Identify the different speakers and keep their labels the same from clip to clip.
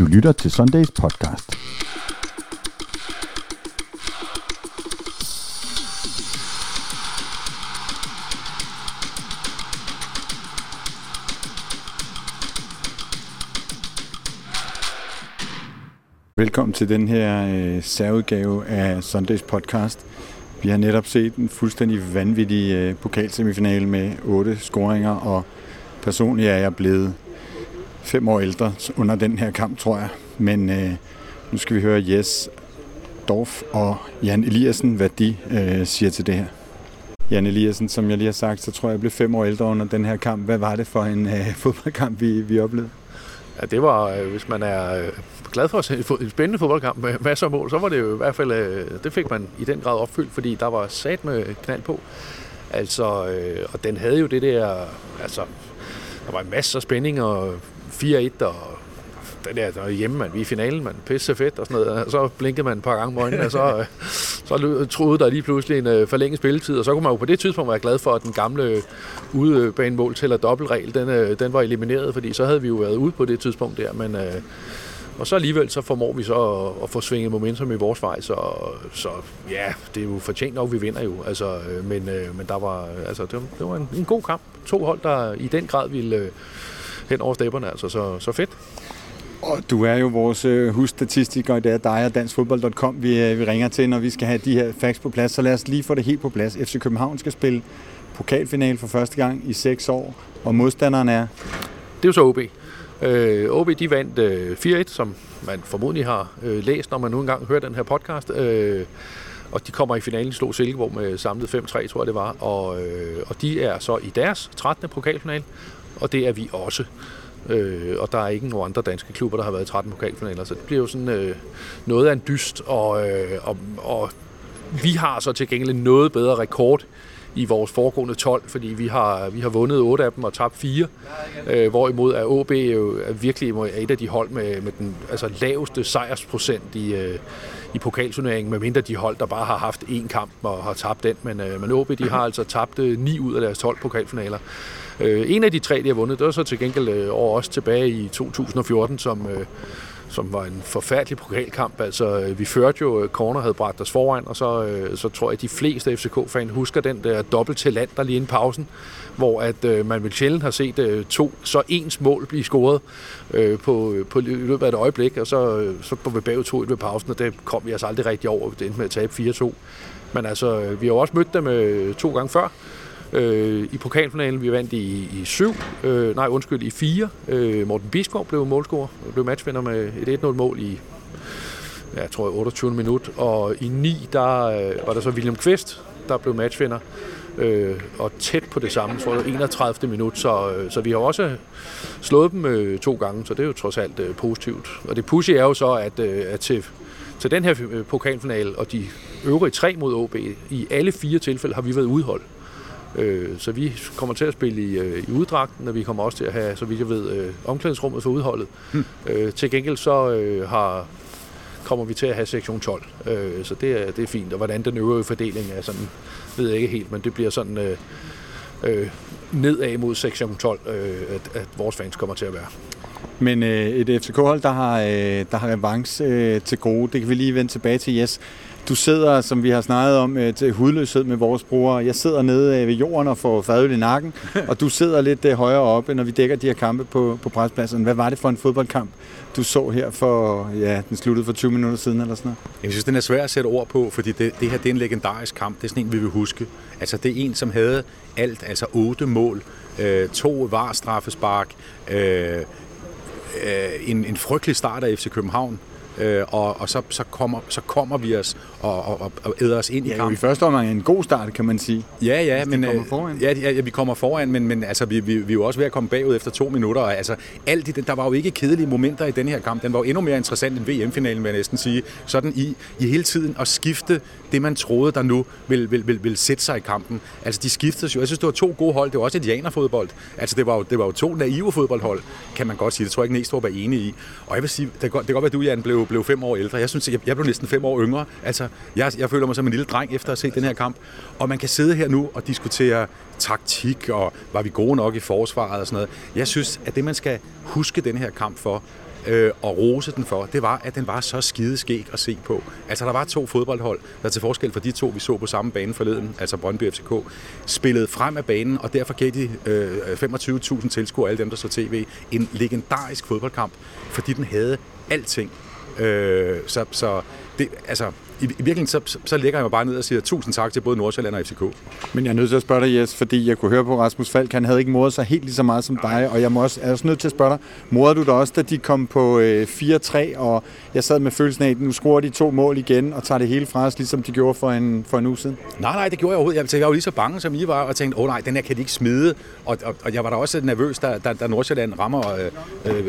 Speaker 1: Du lytter til Sundays podcast. Velkommen til den her øh, særudgave af Sundays podcast. Vi har netop set en fuldstændig vanvittig øh, pokalsemifinale med otte scoringer, og personligt er jeg blevet fem år ældre under den her kamp, tror jeg. Men øh, nu skal vi høre Jes Dorf og Jan Eliassen, hvad de øh, siger til det her. Jan Eliassen, som jeg lige har sagt, så tror jeg, jeg blev fem år ældre under den her kamp. Hvad var det for en øh, fodboldkamp, vi, vi oplevede?
Speaker 2: Ja, det var, øh, hvis man er øh, glad for at se en spændende fodboldkamp med masser af mål, så var det jo i hvert fald, øh, det fik man i den grad opfyldt, fordi der var sat med knald på. Altså, øh, og den havde jo det der, altså, der var en masse spænding, og 4-1, og den der, der hjemme, man, vi er i finalen, man, pisse fedt og sådan noget. Og så blinkede man et par gange med øjnene, og så, øh, så troede der lige pludselig en uh, forlænget spilletid, og så kunne man jo på det tidspunkt være glad for, at den gamle øh, udebanemål til at dobbeltregel, den, den var elimineret, fordi så havde vi jo været ude på det tidspunkt der, men og så alligevel så formår vi så at, at få svinget momentum i vores vej, så, så ja, det er jo fortjent nok, vi vinder jo. Altså, men, men der var, altså, det var, det var en, en god kamp. To hold, der i den grad ville hen over stepperne, altså, så, så fedt.
Speaker 1: Og du er jo vores øh, husstatistiker, det er dig og danskfodbold.com, vi, øh, vi ringer til, når vi skal have de her facts på plads. Så lad os lige få det helt på plads. FC København skal spille pokalfinale for første gang i seks år, og modstanderen er?
Speaker 2: Det er jo så OB. Øh, OB de vandt øh, 4-1, som man formodentlig har øh, læst, når man nu engang hører den her podcast. Øh, og de kommer i finalen, slog Silkeborg med samlet 5-3, tror jeg det var. Og, øh, og de er så i deres 13. pokalfinale, og det er vi også. Øh, og der er ikke nogen andre danske klubber, der har været i 13 pokalfinaler, så det bliver jo sådan øh, noget af en dyst, og, øh, og, og vi har så til gengæld en noget bedre rekord i vores foregående 12, fordi vi har, vi har vundet 8 af dem og tabt 4, øh, hvorimod er OB jo er virkelig et af de hold med, med den altså, laveste sejrsprocent i, øh, i pokalturneringen, medmindre de hold, der bare har haft én kamp og har tabt den, men, øh, men OB de har altså tabt øh, 9 ud af deres 12 pokalfinaler. Øh, en af de tre, de har vundet, det var så til gengæld øh, over os tilbage i 2014, som, øh, som var en forfærdelig pokalkamp. Altså, øh, vi førte jo, øh, Corner havde bragt os foran, og så, øh, så tror jeg, at de fleste FCK-fan husker den der dobbelt til land, der lige inden pausen, hvor at øh, man vil sjældent har set øh, to så ens mål blive scoret øh, på, øh, på løbet af et øjeblik, og så, øh, så på vi bagud 2 ved pausen, og det kom vi altså aldrig rigtig over, det endte med at tabe 4-2. Men altså, øh, vi har jo også mødt dem øh, to gange før, øh, i pokalfinalen. Vi vandt i, i syv, øh, nej undskyld, i fire. Øh, Morten Biskov blev målscorer, blev matchvinder med et 1-0 mål i ja, jeg tror 28 minut. Og i 9, der øh, var der så William Kvist, der blev matchvinder. Øh, og tæt på det samme, tror jeg, 31. minut. Så, øh, så vi har også slået dem øh, to gange, så det er jo trods alt øh, positivt. Og det pussy er jo så, at, øh, at til, til den her pokalfinal pokalfinale og de øvrige tre mod OB, i alle fire tilfælde har vi været udholdt. Øh, så vi kommer til at spille i, øh, i uddragten, og vi kommer også til at have, så vidt jeg ved, øh, omklædningsrummet for udholdet. Hmm. Øh, til gengæld så øh, har, kommer vi til at have sektion 12, øh, så det er, det er fint. Og hvordan den øvrige fordeling er sådan, ved jeg ikke helt, men det bliver sådan øh, øh, nedad mod sektion 12, øh, at, at vores fans kommer til at være.
Speaker 1: Men øh, et FCK-hold, der har, øh, der har revanche øh, til gode, det kan vi lige vende tilbage til, Yes. Du sidder, som vi har snakket om, øh, til hudløshed med vores brugere. Jeg sidder nede øh, ved jorden og får fadøl i nakken, og du sidder lidt øh, højere oppe, når vi dækker de her kampe på, på prespladsen. Hvad var det for en fodboldkamp, du så her for, ja, den sluttede for 20 minutter siden eller sådan noget?
Speaker 3: Jeg synes, den er svær at sætte ord på, fordi det, det her det er en legendarisk kamp. Det er sådan en, vi vil huske. Altså, det er en, som havde alt, altså otte mål, øh, to var straffespark, øh, øh, en, en frygtelig start af FC København, øh, og, og så, så, kommer, så kommer vi os og, og, og æder os ind
Speaker 1: ja,
Speaker 3: i kampen.
Speaker 1: i første omgang en god start, kan man sige.
Speaker 3: Ja, ja, men,
Speaker 1: kommer foran.
Speaker 3: Ja, ja, ja, vi kommer foran, men, men altså, vi, vi, vi er jo også ved at komme bagud efter to minutter. Og, altså, alt det, der var jo ikke kedelige momenter i den her kamp. Den var jo endnu mere interessant end VM-finalen, vil jeg næsten sige. Sådan i, i hele tiden at skifte det, man troede, der nu ville, ville, ville, ville sætte sig i kampen. Altså, de skiftede jo. Jeg synes, det var to gode hold. Det var også et janerfodbold. Altså, det var, jo, det var jo to naive fodboldhold, kan man godt sige. Det tror jeg ikke, Næstrup er enig i. Og jeg vil sige, det kan godt, det kan godt være, at du, Jan, blev, blev fem år ældre. Jeg synes, jeg, jeg blev næsten fem år yngre. Altså, jeg, jeg føler mig som en lille dreng efter at have set den her kamp. Og man kan sidde her nu og diskutere taktik, og var vi gode nok i forsvaret og sådan noget. Jeg synes, at det, man skal huske den her kamp for, øh, og rose den for, det var, at den var så skideskæg at se på. Altså, der var to fodboldhold, der til forskel fra de to, vi så på samme bane forleden, altså Brøndby FCK, spillede frem af banen, og derfor gav de øh, 25.000 tilskuere, alle dem, der så tv, en legendarisk fodboldkamp, fordi den havde alting. Øh, så, så det, altså, i, i virkeligheden, så, så, lægger jeg mig bare ned og siger tusind tak til både Nordsjælland og FCK.
Speaker 1: Men jeg er nødt til at spørge dig, Jes, fordi jeg kunne høre på Rasmus Falk, han havde ikke modet sig helt lige så meget som dig, og jeg må også, er også nødt til at spørge dig, morede du dig også, da de kom på øh, 4-3, og jeg sad med følelsen af, at nu skruer de to mål igen, og tager det hele fra os, ligesom de gjorde for en, for en uge siden?
Speaker 3: Nej, nej, det gjorde jeg overhovedet. Jeg var jo lige så bange, som I var, og tænkte, åh oh, nej, den her kan de ikke smide. Og, og, og jeg var da også nervøs, da, da, da Nordsjælland rammer øh, øh,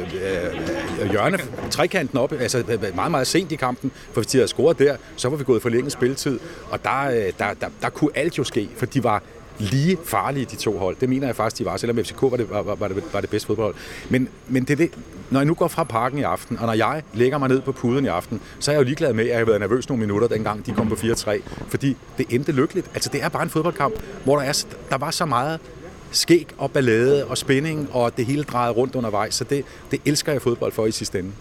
Speaker 3: øh, hjørne, trekanten op, altså meget, meget sent i kampen, for hvis de havde scoret der, så var vi gået for længe spilletid, og der, øh, der, der, der kunne alt jo ske, for de var lige farlige, de to hold. Det mener jeg faktisk, de var, selvom FCK var det, var, var det, var det bedste fodboldhold. Men, men det, det, når jeg nu går fra parken i aften, og når jeg lægger mig ned på puden i aften, så er jeg jo ligeglad med, at jeg har været nervøs nogle minutter, dengang de kom på 4-3, fordi det endte lykkeligt. Altså, det er bare en fodboldkamp, hvor der, er, der var så meget skæg og ballade og spænding, og det hele drejede rundt undervejs, så det, det elsker jeg fodbold for i sidste ende.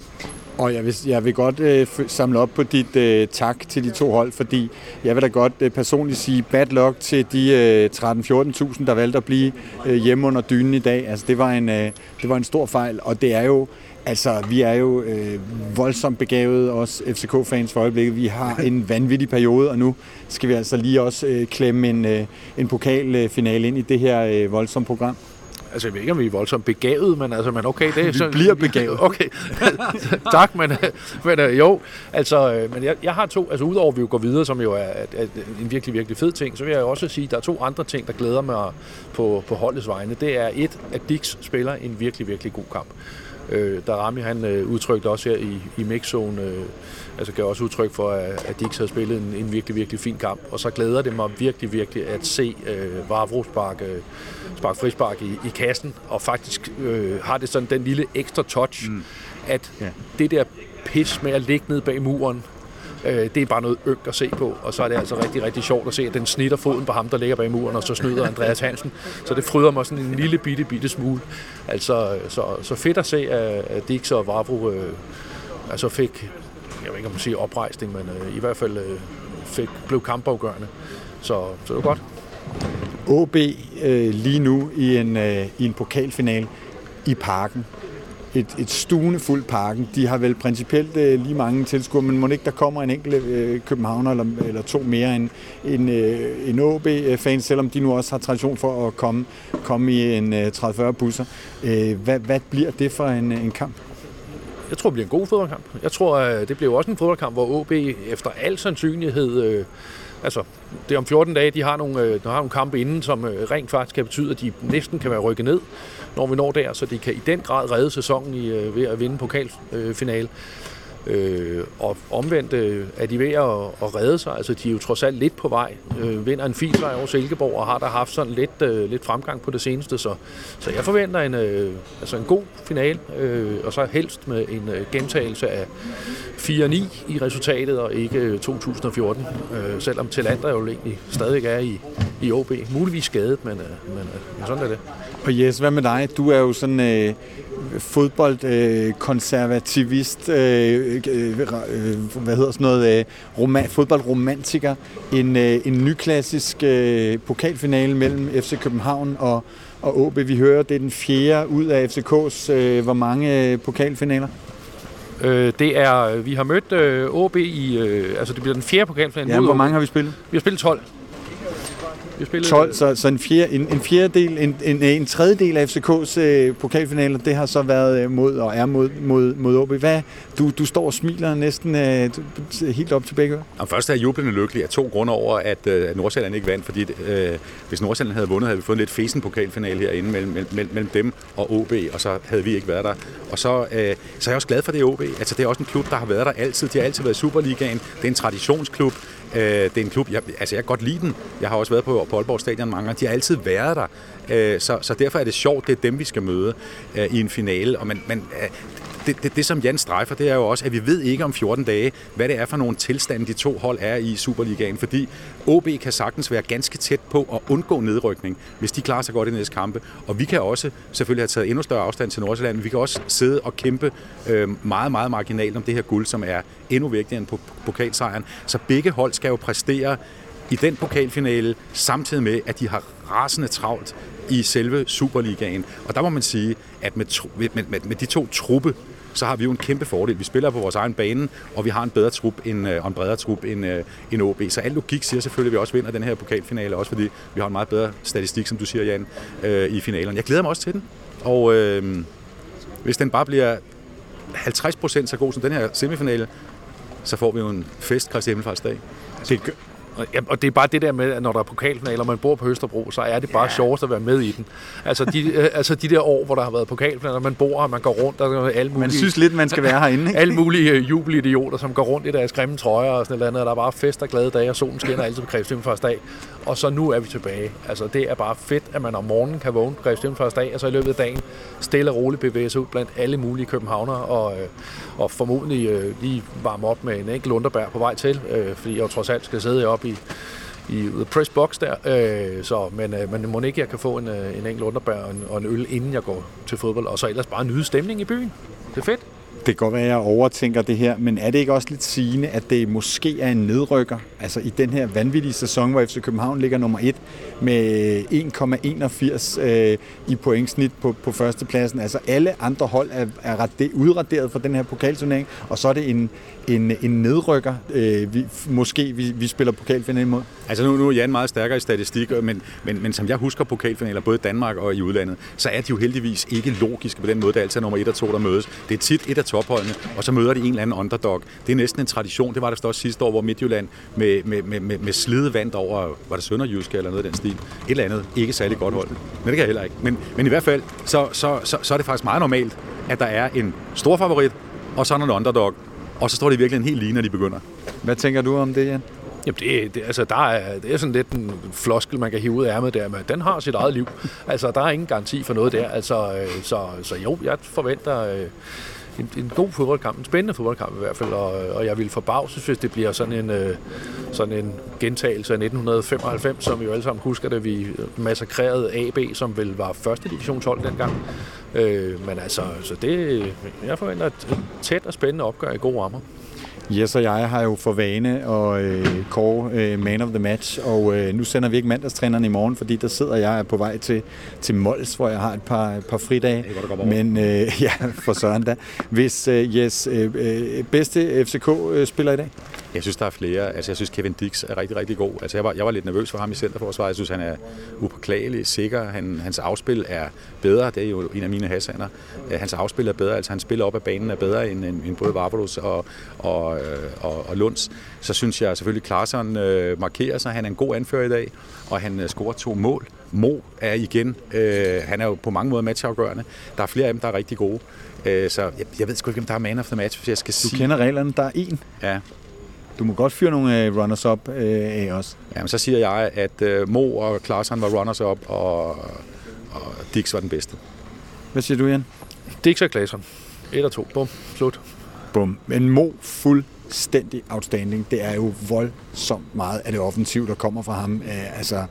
Speaker 1: Og jeg vil, jeg vil godt øh, samle op på dit øh, tak til de to hold, fordi jeg vil da godt øh, personligt sige bad luck til de øh, 13-14.000, der valgte at blive øh, hjemme under dynen i dag. Altså, det var en, øh, det var en stor fejl, og det er jo Altså, vi er jo øh, voldsomt begavet, os FCK-fans for øjeblikket. Vi har en vanvittig periode, og nu skal vi altså lige også øh, klemme en, øh, en pokalfinale ind i det her øh, voldsomme program.
Speaker 2: Altså, jeg ved ikke, om vi er voldsomt begavet, men altså, men okay, det er
Speaker 1: Vi
Speaker 2: så...
Speaker 1: bliver begavet.
Speaker 2: Okay, tak, men, men øh, jo, altså, øh, men jeg, jeg har to, altså udover at vi jo går videre, som jo er, er, er en virkelig, virkelig fed ting, så vil jeg også sige, at der er to andre ting, der glæder mig på, på holdets vegne. Det er et, at Dix spiller en virkelig, virkelig god kamp. Øh, der Rami, han øh, udtrykte også her i, i mixzone, øh, altså gav også udtryk for, at, at Dix havde spillet en, en virkelig, virkelig fin kamp. Og så glæder det mig virkelig, virkelig at se øh, Vavro sparke, øh, spark frispark i, i kassen, og faktisk øh, har det sådan den lille ekstra touch, mm. at
Speaker 1: Ja.
Speaker 2: det der pis med at ligge ned bag muren, øh, det er bare noget yngt at se på, og så er det altså rigtig, rigtig sjovt at se, at den snitter foden på ham, der ligger bag muren, og så snyder Andreas Hansen. Så det fryder mig sådan en lille bitte, bitte smule. Altså, så, så fedt at se, at, Dix og Vavro øh, altså fik, jeg ved ikke om man siger oprejsning, men øh, i hvert fald øh, fik, blev kampafgørende. Så, så det var godt.
Speaker 1: OB øh, lige nu i en, øh, i en pokalfinale i parken. Et, et stuende fuldt parken. De har vel principielt øh, lige mange tilskuere, men må ikke der kommer en enkelt øh, københavner eller, eller to mere end en, øh, en OB-fan, øh, selvom de nu også har tradition for at komme, komme i en øh, 30-40 busser. Øh, hvad, hvad bliver det for en, øh, en kamp?
Speaker 2: Jeg tror, det bliver en god fodboldkamp. Jeg tror, øh, det bliver også en fodboldkamp, hvor OB efter al sandsynlighed... Øh, altså, det er om 14 dage, de har nogle, øh, de har nogle kampe inden, som øh, rent faktisk kan betyde, at de næsten kan være rykket ned, når vi når der, så de kan i den grad redde sæsonen i, øh, ved at vinde pokalfinale. Øh, Øh, og omvendt øh, er de ved at, at redde sig. Altså, de er jo trods alt lidt på vej. Øh, vinder en fin sejr over Silkeborg og har der haft sådan lidt, øh, lidt fremgang på det seneste. Så, så jeg forventer en, øh, altså en god finale, øh, og så helst med en øh, gentagelse af 4-9 i resultatet, og ikke øh, 2014. Øh, selvom Talander jo egentlig stadig er i, i OB. Muligvis skadet, men, øh, men, øh, men sådan er det.
Speaker 1: Og Jes, hvad med dig? Du er jo sådan øh, fodboldkonservativist, øh, øh, øh, hvad hedder sådan noget, øh, roman, fodboldromantiker. En, øh, en nyklassisk øh, pokalfinale mellem FC København og, og OB. Vi hører, det er den fjerde ud af FCK's, øh, hvor mange øh, pokalfinaler?
Speaker 2: Øh, det er, vi har mødt øh, OB i, øh, altså det bliver den fjerde pokalfinale.
Speaker 1: Ja, hvor mange har vi spillet?
Speaker 2: Vi har spillet 12. Vi har spillet,
Speaker 1: 12, så, så en, fjerde, en, en fjerdedel, en, en, en tredjedel af FCK's øh, pokalfinaler, det har så været øh, mod og er mod, mod, mod OB. Hvad, du, du står og smiler næsten øh, helt op til begge ører.
Speaker 3: Og først er jeg jublende lykkelig af to grunde over, at, øh, at Nordsjælland ikke vandt, fordi øh, hvis Nordsjælland havde vundet, havde vi fået en lidt fesen pokalfinale herinde mellem, mellem, mellem dem og OB, og så havde vi ikke været der. Og så, øh, så er jeg også glad for det OB. Altså, det er også en klub, der har været der altid. De har altid været i Superligaen. Det er en traditionsklub. Øh, det er en klub, jeg, altså jeg kan godt lide den. Jeg har også været på, på Aalborg Stadion mange gange. De har altid været der. Øh, så, så derfor er det sjovt, det er dem, vi skal møde øh, i en finale. Og man, man, øh, det, det, det, som Jan strejfer, det er jo også, at vi ved ikke om 14 dage, hvad det er for nogle tilstande, de to hold er i Superligaen. Fordi OB kan sagtens være ganske tæt på at undgå nedrykning, hvis de klarer sig godt i næste kampe. Og vi kan også selvfølgelig have taget endnu større afstand til Nordsjælland. Vi kan også sidde og kæmpe øh, meget, meget marginalt om det her guld, som er endnu vigtigere end på pokalsejren. Så begge hold skal jo præstere i den pokalfinale, samtidig med, at de har rasende travlt i selve Superligaen. Og der må man sige, at med, med, med, med de to truppe, så har vi jo en kæmpe fordel. Vi spiller på vores egen bane, og vi har en bedre trup end, øh, og en bredere trup end, øh, end OB. Så al logik siger selvfølgelig, at vi også vinder den her pokalfinale, også fordi vi har en meget bedre statistik, som du siger, Jan, øh, i finalen. Jeg glæder mig også til den. Og øh, hvis den bare bliver 50% så god som den her semifinale, så får vi jo en fest Kristi Himmelfartsdag.
Speaker 2: Det, Ja, og det er bare det der med, at når der er pokalfinaler, og man bor på Østerbro, så er det bare ja. sjovest at være med i den. Altså de, øh, altså de der år, hvor der har været pokalfinaler, man bor og man går rundt, og alle mulige...
Speaker 1: Man synes lidt, man skal være herinde, ikke?
Speaker 2: alle mulige uh, jubelidioter, som går rundt i deres grimme trøjer og sådan noget andet, og der er bare fest og glade dage, og solen skinner altid på Græstimfars dag. Og så nu er vi tilbage. Altså det er bare fedt, at man om morgenen kan vågne på Græstimfars dag, og så i løbet af dagen stille og roligt bevæge sig ud blandt alle mulige københavner, og, øh, og formodentlig øh, lige varme op med en enkelt underbær på vej til, øh, fordi jeg jo trods alt skal sidde oppe i i the press box der. Øh, så, men, øh, men må ikke, jeg kan få en, øh, en enkelt underbær og en, og en øl, inden jeg går til fodbold. Og så ellers bare nyde stemning i byen. Det er fedt.
Speaker 1: Det kan godt være, at jeg overtænker det her, men er det ikke også lidt sigende, at det måske er en nedrykker? Altså i den her vanvittige sæson, hvor FC København ligger nummer 1 med 1,81 øh, i pointsnit på, på førstepladsen. Altså alle andre hold er, er udraderet for den her pokalturnering, og så er det en, en, en nedrykker, øh, vi, måske vi, vi spiller pokalfinale imod?
Speaker 3: Altså nu, nu er Jan meget stærkere i statistik, men, men, men som jeg husker pokalfinaler, både i Danmark og i udlandet, så er de jo heldigvis ikke logiske på den måde, det er altid nummer 1 og 2, der mødes. Det er tit et af topholdene, og så møder de en eller anden underdog. Det er næsten en tradition. Det var der også sidste år, hvor Midtjylland med, med, med, med, med slide vandt over, var det Sønderjyske eller noget af den stil. Et eller andet ikke særlig godt hold. Men det kan jeg heller ikke. Men, men i hvert fald, så, så, så, så er det faktisk meget normalt, at der er en stor favorit, og så er der en underdog, og så står det virkelig en helt lige, når de begynder.
Speaker 1: Hvad tænker du om det, Jan?
Speaker 2: Jamen, det, det, altså, der er, det er sådan lidt en floskel, man kan hive ud af ærmet der, men den har sit eget liv. Altså, der er ingen garanti for noget der. Altså, øh, så, så jo, jeg forventer øh, en, en god fodboldkamp, en spændende fodboldkamp i hvert fald, og, og jeg vil forbavses, hvis det bliver sådan en, øh, sådan en gentagelse af 1995, som vi jo alle sammen husker, da vi massakrerede AB, som vel var første divisionshold dengang. Øh, men altså, så det, jeg forventer et tæt og spændende opgør i gode rammer.
Speaker 1: Jes og jeg har jo for vane at øh, kåre øh, man of the match, og øh, nu sender vi ikke mandagstræneren i morgen, fordi der sidder jeg på vej til, til Mols, hvor jeg har et par, par fridage. Men øh, ja, for søren da. Hvis øh, Jes, øh, øh bedste FCK-spiller i dag?
Speaker 3: Jeg synes, der er flere. Altså, jeg synes, Kevin Dix er rigtig, rigtig god. Altså, jeg var, jeg var lidt nervøs for ham i centerforsvaret. Jeg synes, han er upåklagelig, sikker. Han, hans afspil er bedre. Det er jo en af mine hassander. Hans afspil er bedre. Altså, han spiller op ad banen er bedre end, end, end både Barbaros og, og, øh, og, og Lunds. Så synes jeg selvfølgelig, Klaarsson øh, markerer sig. Han er en god anfører i dag, og han øh, scorer to mål. Mo er igen, øh, han er jo på mange måder matchafgørende. Der er flere af dem, der er rigtig gode. Øh, så jeg, jeg ved sgu ikke, om der er man of the match, hvis jeg skal
Speaker 1: du
Speaker 3: sige...
Speaker 1: Du kender reglerne, der er en.
Speaker 3: Ja,
Speaker 1: du må godt fyre nogle uh, runners-up uh, af os.
Speaker 3: Jamen, så siger jeg, at uh, Mo og Klaarsson var runners-up, og, og Dix var den bedste.
Speaker 1: Hvad siger du, Jan?
Speaker 2: Dix og Klaarsson. Et og to. Bum. Slut.
Speaker 1: Bum. Men Mo fuldstændig outstanding. Det er jo voldsomt meget af det offensiv, der kommer fra ham. Uh, altså,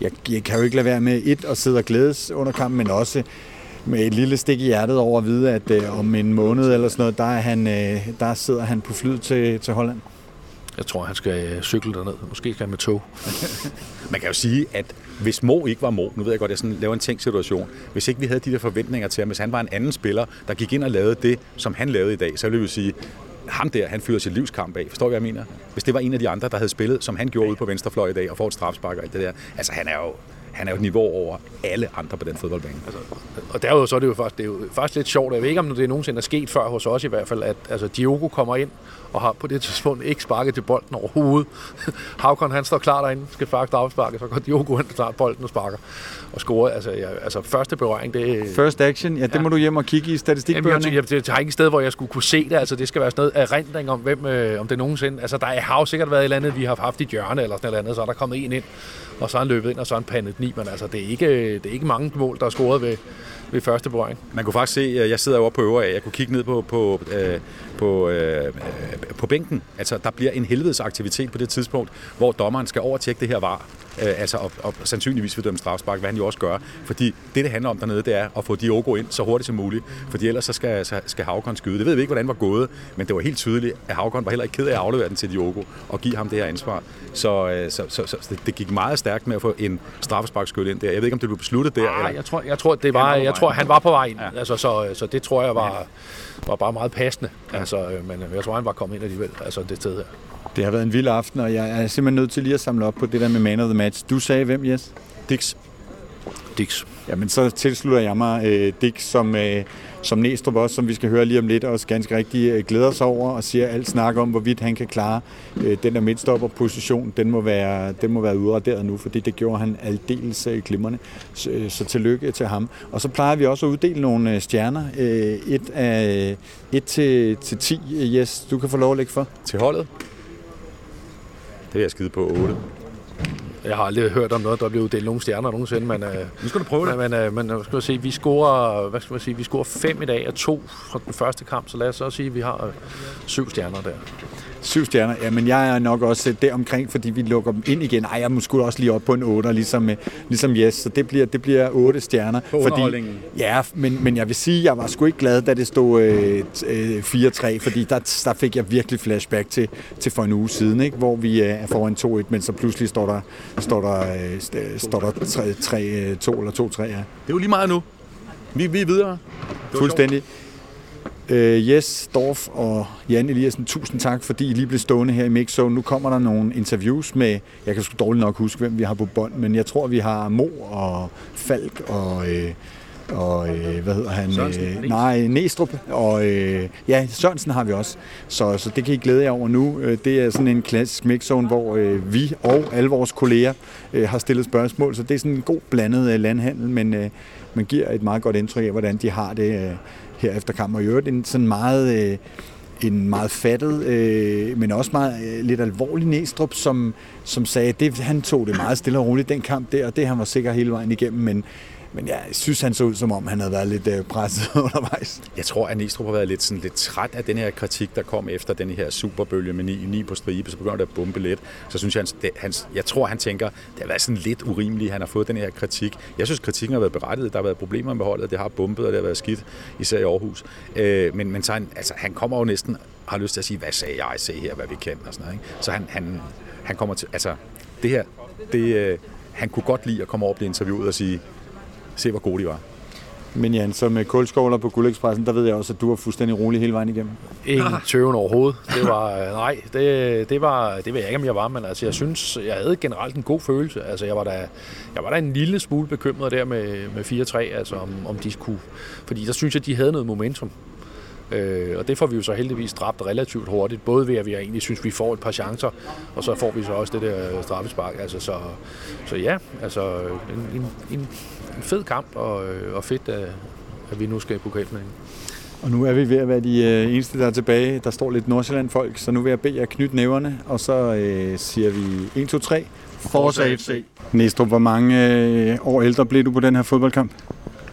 Speaker 1: jeg, jeg kan jo ikke lade være med et at sidde og glædes under kampen, men også med et lille stik i hjertet over at vide, at uh, om en måned eller sådan noget, der, er han, uh, der sidder han på flyet til, til Holland.
Speaker 2: Jeg tror, han skal øh, cykle derned. Måske skal han med tog.
Speaker 3: Man kan jo sige, at hvis Mo ikke var Mo, nu ved jeg godt, at jeg sådan laver en tænkt situation, hvis ikke vi havde de der forventninger til ham, hvis han var en anden spiller, der gik ind og lavede det, som han lavede i dag, så ville vi sige, ham der, han fyrer sit livskamp af. Forstår du, hvad jeg mener? Hvis det var en af de andre, der havde spillet, som han gjorde ude på venstrefløj i dag, og får et strafspark og alt det der. Altså, han er jo han er jo et niveau over alle andre på den fodboldbane. Altså,
Speaker 2: og derudover så er det jo faktisk, det er jo faktisk lidt sjovt. Jeg ved ikke, om det nogensinde er sket før hos os i hvert fald, at altså, Diogo kommer ind og har på det tidspunkt ikke sparket til bolden overhovedet. Havkon han står klar derinde, skal sparke straffesparket, så går Diogo hen og tager bolden og sparker og scorer. Altså, ja, altså første berøring, det
Speaker 1: First action, ja, det ja. må du hjem og kigge i statistikbøgerne.
Speaker 2: Jamen, jeg, jeg, jeg, har ikke et sted, hvor jeg skulle kunne se det. Altså, det skal være sådan noget erindring om, hvem, øh, om det nogensinde... Altså, der har jo sikkert været et eller andet, vi har haft i hjørne eller sådan noget andet, så er der kommet en ind, og så har han løbet ind, og så har han pandet ni. Men altså, det er ikke, det er ikke mange mål, der er scoret ved, ved første berøring.
Speaker 3: Man kunne faktisk se, jeg sidder over på øvre af, jeg kunne kigge ned på, på, øh, på, øh, på bænken. Altså, der bliver en helvedes aktivitet på det tidspunkt, hvor dommeren skal overtjekke det her var øh, altså og, og sandsynligvis vil dømme strafspark, hvad han jo også gør. Fordi det, det handler om dernede, det er at få Diogo ind så hurtigt som muligt, fordi ellers så skal, så skal Havkon skyde. Det ved vi ikke, hvordan det var gået, men det var helt tydeligt, at Havkon var heller ikke ked af at aflevere den til Diogo og give ham det her ansvar. Så, øh, så, så, så det, det gik meget stærkt med at få en straffesparkskyld ind der. Jeg ved ikke, om det blev besluttet der.
Speaker 2: Nej, eller? jeg tror, jeg tror, det var, jeg tror, han var på vej ind. Ja. Altså, så, så det tror jeg var, var bare meget passende. Ja. Altså, øh, men jeg tror, han var kommet ind alligevel, altså det sted her.
Speaker 1: Det har været en vild aften, og jeg er simpelthen nødt til lige at samle op på det der med man of the match. Du sagde hvem, Jes?
Speaker 3: Dix.
Speaker 2: Dix.
Speaker 1: Jamen, så tilslutter jeg mig øh, Dix som, øh, som Næstrup også, som vi skal høre lige om lidt, og også ganske rigtig øh, glæder sig over og siger alt snak om, hvorvidt han kan klare øh, den der midtstopperposition. Den må være, den må være udraderet nu, fordi det gjorde han aldeles øh, glimrende. Så, øh, så tillykke til ham. Og så plejer vi også at uddele nogle øh, stjerner. Øh, et af 1 til, til 10. Yes, du kan få lov at lægge for.
Speaker 3: Til holdet? Det vil jeg skide på 8.
Speaker 2: Jeg har aldrig hørt om noget, der bliver uddelt nogle stjerner nogensinde, men, øh,
Speaker 3: nu skal du prøve det.
Speaker 2: Men, men, men skal se, vi scorer, hvad skal man sige, vi scorer fem i dag og to fra den første kamp, så lad os så sige, at vi har øh, syv stjerner der.
Speaker 1: Syv stjerner. Ja, men jeg er nok også der omkring, fordi vi lukker dem ind igen. Ej, jeg må sgu også lige op på en 8, ligesom, ligesom Yes. Så det bliver, det bliver 8 stjerner.
Speaker 3: På fordi,
Speaker 1: Ja, men, men jeg vil sige, jeg var sgu ikke glad, da det stod øh, 4-3, fordi der, der fik jeg virkelig flashback til, til for en uge siden, ikke? hvor vi øh, er foran 2-1, men så pludselig står der, står der, øh, står der 3-2 eller 2-3. Ja. Det er
Speaker 3: jo lige meget nu. Vi, vi er videre.
Speaker 1: Fuldstændig. Øh, Jes Dorf og Jan Eliassen, tusind tak, fordi I lige blev stående her i Mixzone. Nu kommer der nogle interviews med, jeg kan sgu dårligt nok huske, hvem vi har på bånd, men jeg tror, vi har Mo og Falk og... Øh, og øh, hvad hedder han?
Speaker 3: Sørensen, øh,
Speaker 1: nej, Næstrup. Og øh, ja, Sørensen har vi også. Så, så det kan I glæde jer over nu. Øh, det er sådan en klassisk mixzone, hvor øh, vi og alle vores kolleger øh, har stillet spørgsmål. Så det er sådan en god blandet øh, landhandel, men øh, man giver et meget godt indtryk af, hvordan de har det øh, her efter kampen. Og i øvrigt en sådan meget... Øh, en meget fattet, øh, men også meget øh, lidt alvorlig Næstrup, som, som sagde, at det, han tog det meget stille og roligt, den kamp der, og det han var sikker hele vejen igennem, men men jeg synes, han så ud, som om han havde været lidt øh, presset undervejs.
Speaker 3: Jeg tror, at Næstrup har været lidt, sådan, lidt træt af den her kritik, der kom efter den her superbølge med 9, 9 på stribe, så begynder det at bombe lidt. Så synes jeg, han, hans, jeg tror, han tænker, det har været sådan lidt urimeligt, han har fået den her kritik. Jeg synes, kritikken har været berettiget. Der har været problemer med holdet, det har bombet, og det har været skidt, især i Aarhus. Øh, men men så han, altså, han kommer jo næsten har lyst til at sige, hvad sagde jeg, se her, hvad vi kan, og sådan noget. Ikke? Så han, han, han kommer til, altså, det her, det, øh, han kunne godt lide at komme over og blive interviewet og sige, se hvor gode de var.
Speaker 1: Men Jan, som kulskovler på Guldekspressen, der ved jeg også, at du var fuldstændig rolig hele vejen igennem.
Speaker 2: Ingen tøven overhovedet. Det var, øh, nej, det, det, var, det ved jeg ikke, om jeg var, men altså, jeg synes, jeg havde generelt en god følelse. Altså, jeg var da, jeg var da en lille smule bekymret der med, med 4-3, altså om, om de kunne, fordi der synes jeg, de havde noget momentum. Øh, og det får vi jo så heldigvis dræbt relativt hurtigt, både ved at vi egentlig synes, vi får et par chancer, og så får vi så også det der straffespark. Altså, så, så ja, altså en, en, en fed kamp, og, øh, og fedt, at, at vi nu skal i pokalfinalen.
Speaker 1: Og nu er vi ved at være de øh, eneste, der er tilbage. Der står lidt Nordsjælland-folk, så nu vil jeg bede jer knytte næverne, og så øh, siger vi 1, 2, 3. Forza FC. Næstrup, hvor mange øh, år ældre blev du på den her fodboldkamp?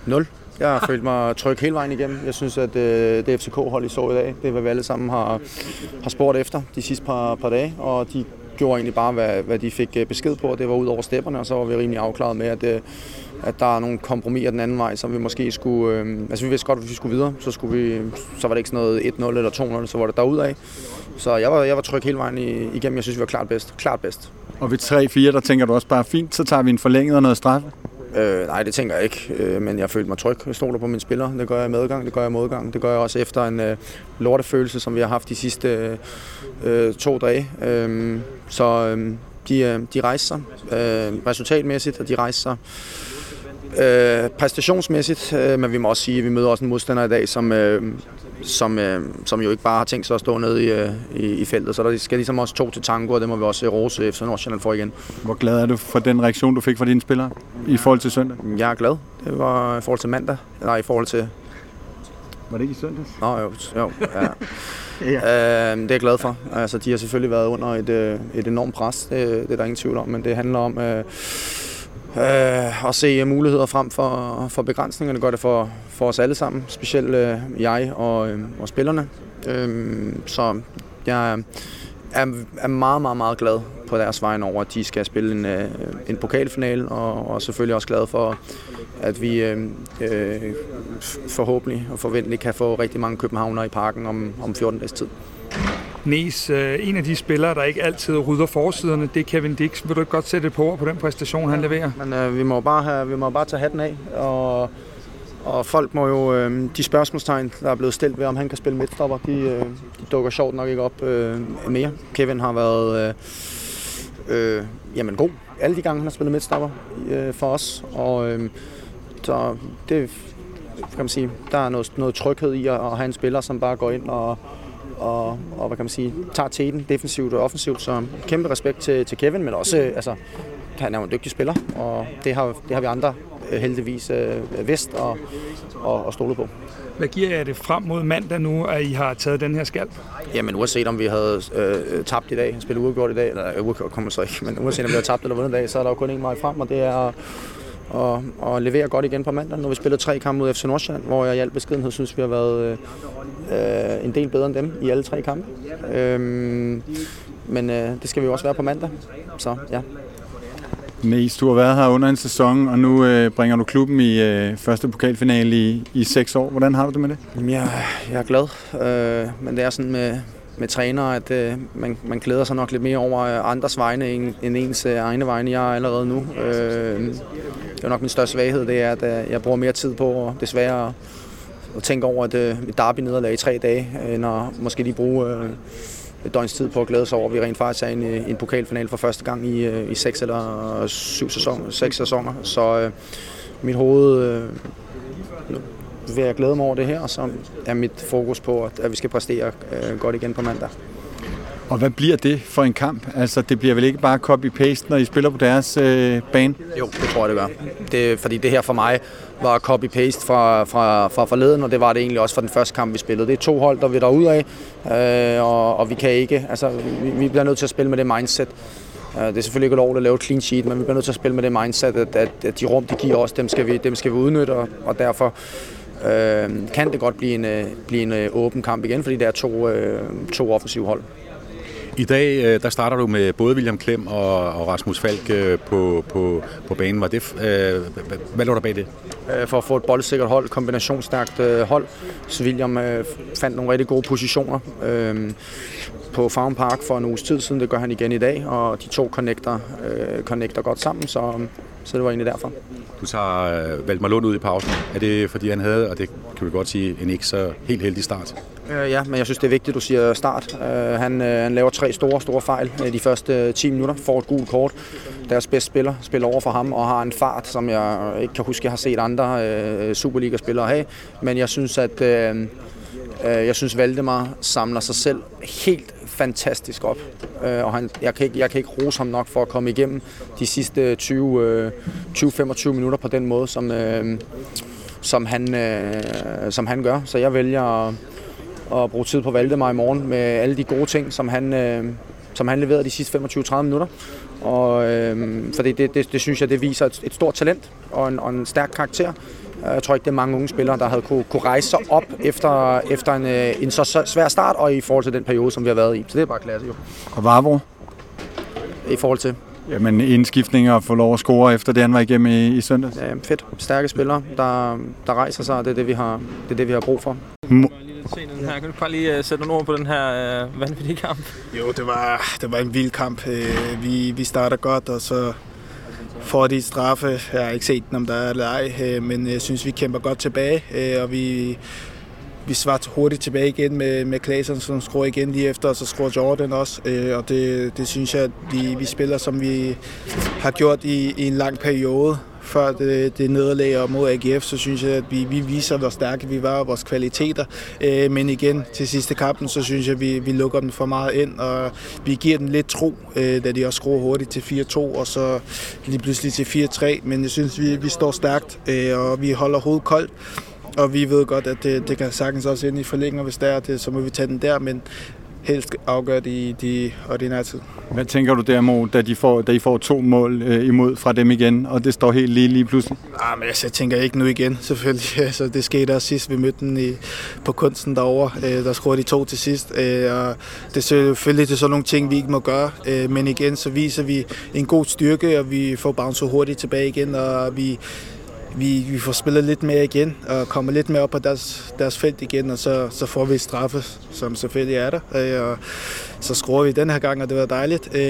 Speaker 4: 0. Jeg har følt mig tryg hele vejen igennem. Jeg synes, at øh, det FCK-hold, I så i dag, det er, hvad vi alle sammen har, har spurgt efter de sidste par, par dage, og de gjorde egentlig bare, hvad, hvad de fik øh, besked på, det var ud over stepperne, og så var vi rimelig afklaret med, at, øh, at der er nogle kompromiser den anden vej, som vi måske skulle... Øh, altså vi vidste godt, at hvis vi skulle videre, så, skulle vi, så var det ikke sådan noget 1-0 eller 2-0, så var det derudad. Så jeg var, jeg var tryg hele vejen igennem. Jeg synes, vi var klart bedst. Klart bedst.
Speaker 1: Og ved 3-4, der tænker du også bare, fint, så tager vi en forlænget og noget straffe?
Speaker 4: Øh, nej, det tænker jeg ikke, øh, men jeg følte mig tryg. Jeg stoler på mine spillere. Det gør jeg i medgang, det gør jeg i modgang. Det gør jeg også efter en øh, lortefølelse, som vi har haft de sidste øh, to dage. Øh, så øh, De, øh, de rejser sig øh, resultatmæssigt, og de rejser sig øh, præstationsmæssigt, øh, men vi må også sige, at vi møder også en modstander i dag, som, øh, som, øh, som jo ikke bare har tænkt sig at stå nede i, øh, i, i feltet. Så der skal ligesom også to til tango, og det må vi også rose FC Nordsjælland for igen.
Speaker 1: Hvor glad er du for den reaktion, du fik fra dine spillere i forhold til søndag?
Speaker 4: Jeg er glad. Det var i forhold til mandag. Nej, i forhold til...
Speaker 1: Var det ikke i søndags?
Speaker 4: Nå, jo. jo ja. ja. Øh, det er jeg glad for. Altså, de har selvfølgelig været under et, øh, et enormt pres. Det, det er der ingen tvivl om, men det handler om... Øh, øh, at se øh, muligheder frem for, for begrænsninger. Det gør det for, for os alle sammen, specielt øh, jeg og, øh, og spillerne. Øh, så jeg er, er meget, meget, meget glad på deres vejen over, at de skal spille en, øh, en pokalfinale, og, og selvfølgelig også glad for, at vi øh, øh, forhåbentlig og forventeligt kan få rigtig mange københavner i parken om, om 14 dages tid.
Speaker 5: Nes, øh, en af de spillere, der ikke altid rydder forsiderne, det er Kevin Dix. Vil du ikke godt sætte et på på den præstation, han leverer?
Speaker 4: Men øh, vi, må bare have, vi må bare tage hatten af, og, og folk må jo, øh, de spørgsmålstegn, der er blevet stillet ved, om han kan spille midtstopper, de, øh, de dukker sjovt nok ikke op øh, mere. Kevin har været øh, øh, jamen god alle de gange, han har spillet midtstopper øh, for os, og øh, så det kan man sige, der er noget, noget tryghed i at, at have en spiller, som bare går ind og, og, og hvad kan man sige, tager teten defensivt og offensivt. Så kæmpe respekt til, til Kevin, men også altså, han er jo en dygtig spiller, og det har, det har vi andre øh, heldigvis øh, vidst og, og, og stolet på.
Speaker 5: Hvad giver jer det frem mod mandag nu, at I har taget den her skalp?
Speaker 4: Jamen uanset om vi havde øh, tabt i dag, spillet uafgjort i dag, eller uafgjort kommer så ikke, men uanset om vi har tabt eller vundet i dag, så er der jo kun en vej frem, og det er og, og levere godt igen på mandag. Nu har vi spillet tre kampe mod FC Nordsjælland, hvor jeg i al beskedenhed synes, vi har været øh, en del bedre end dem i alle tre kampe. Øh, men øh, det skal vi jo også være på mandag. Så ja.
Speaker 1: Næs, du har været her under en sæson, og nu øh, bringer du klubben i øh, første pokalfinale i, i seks år. Hvordan har du det med det?
Speaker 4: Jeg, jeg er glad, øh, men det er sådan med, med trænere, at øh, man, man glæder sig nok lidt mere over øh, andres vegne end, end ens øh, egne vegne. Jeg er allerede nu. Øh, det er nok min største svaghed, det er, at øh, jeg bruger mere tid på desværre at tænke over at øh, et derby-nederlag i tre dage, øh, end at måske lige bruge øh, et døgns tid på at glæde sig over, at vi rent faktisk er i en, øh, en pokalfinal for første gang i, i seks eller syv sæsoner, seks sæsoner. Så øh, mit hoved øh, vil jeg glæde mig over det her, og så er mit fokus på, at, vi skal præstere øh, godt igen på mandag.
Speaker 1: Og hvad bliver det for en kamp? Altså, det bliver vel ikke bare copy-paste, når I spiller på deres øh, bane?
Speaker 4: Jo, det tror jeg, det gør. Det, fordi det her for mig var copy-paste fra, fra, fra forleden, og det var det egentlig også for den første kamp, vi spillede. Det er to hold, der vil ud af, øh, og, og vi kan ikke, altså, vi, vi bliver nødt til at spille med det mindset. Uh, det er selvfølgelig ikke lov at lave et clean sheet, men vi bliver nødt til at spille med det mindset, at, at, at de rum, de giver os, dem skal vi, dem skal vi udnytte, og, og derfor øh, kan det godt blive en, øh, blive en øh, åben kamp igen, fordi det er to, øh, to offensive hold.
Speaker 3: I dag øh, der starter du med både William Klem og, og Rasmus Falk øh, på, på, på banen. Var det, øh, hvad lå der bag det?
Speaker 4: For at få et boldsikkert hold, kombinationsstærkt hold, så William fandt nogle rigtig gode positioner på Farm Park for en uges tid siden. Det gør han igen i dag, og de to connecter, connecter godt sammen, så, så det var egentlig derfor.
Speaker 3: Du tager øh, Valdemar Lund ud i pausen. Er det fordi han havde, og det kan vi godt sige, en ikke så helt heldig start?
Speaker 4: Øh, ja, men jeg synes, det er vigtigt, du siger start. Øh, han, øh, han laver tre store, store fejl i de første 10 minutter, får et gult kort. Deres bedste spiller spiller over for ham og har en fart, som jeg ikke kan huske, jeg har set andre øh, Superliga-spillere have. Men jeg synes, at øh, øh Øh, jeg synes, Valdemar samler sig selv helt fantastisk op. Øh, og han, jeg, kan ikke, jeg kan ikke rose ham nok for at komme igennem de sidste 20-25 øh, minutter på den måde, som, øh, som, han, som han gør. Så jeg vælger at, at bruge tid på Valdemar i morgen med alle de gode ting, som han, som han leverede de sidste 25-30 minutter. Og, øh, for det, det, det, det synes jeg, det viser et, et stort talent og en, og en stærk karakter. Jeg tror ikke, det er mange unge spillere, der havde kunne, kunne rejse sig op efter, efter en, øh, en så svær start, og i forhold til den periode, som vi har været i. Så det er bare klasse jo.
Speaker 1: Og Vavro?
Speaker 4: I forhold til?
Speaker 1: Jamen indskiftninger og få lov at score efter det, han var igennem i, i søndags.
Speaker 4: Ja, fedt. Stærke spillere, der, der rejser sig, det er det, vi har, det er det, vi har brug for.
Speaker 6: Må se den her. Kan du bare lige uh, sætte nogle ord på den her uh, vanvittige kamp?
Speaker 7: Jo, det var, det var en vild kamp. Uh, vi, vi starter godt, og så får de straffe. Jeg har ikke set den, om der er eller ej, øh, men jeg synes, vi kæmper godt tilbage, øh, og vi, vi svarer hurtigt tilbage igen med, med Klaasen, som skruer igen lige efter, og så skruer Jordan også. Øh, og det, det synes jeg, at vi, vi spiller, som vi har gjort i, i en lang periode før det, det nederlag mod AGF, så synes jeg, at vi, vi viser, hvor stærke vi var og vores kvaliteter. Øh, men igen, til sidste kampen, så synes jeg, at vi, vi lukker den for meget ind, og vi giver den lidt tro, øh, da de også skruer hurtigt til 4-2, og så lige pludselig til 4-3. Men jeg synes, vi, vi står stærkt, øh, og vi holder hovedet koldt. Og vi ved godt, at det, det kan sagtens også ind i forlænger, hvis der er det, så må vi tage den der, men helst afgøre det i de ordinære tid.
Speaker 1: Hvad tænker du der, Mo, da, de får, da I får to mål øh, imod fra dem igen, og det står helt lige lige pludselig?
Speaker 7: Ah, men altså, jeg tænker ikke nu igen, selvfølgelig. Altså, det skete også sidst, vi mødte den i, på kunsten derovre. Øh, der skruede de to til sidst. Øh, og det er selvfølgelig det sådan nogle ting, vi ikke må gøre. Øh, men igen, så viser vi en god styrke, og vi får bouncet hurtigt tilbage igen, og vi vi, vi får spillet lidt mere igen, og kommer lidt mere op på deres, deres felt igen, og så, så får vi straffe, som selvfølgelig er der. Øh, og så skruer vi den her gang, og det var dejligt. Øh,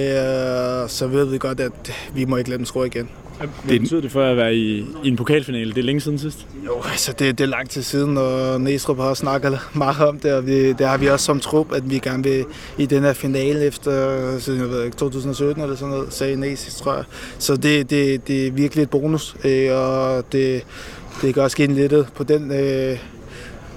Speaker 7: så ved vi godt, at vi må ikke lade dem score igen.
Speaker 8: Hvad betyder det for at være i, i en pokalfinale? Det er længe siden sidst.
Speaker 7: Jo, altså det, det er lang tid siden, og Næstrup har snakket meget om det, og vi, det har vi også som trup, at vi gerne vil i den her finale efter siden, jeg ved ikke, 2017 eller sådan noget, sagde Næs, tror jeg. Så det, det, det er virkelig et bonus, øh, og det, det gør også lidt på den øh,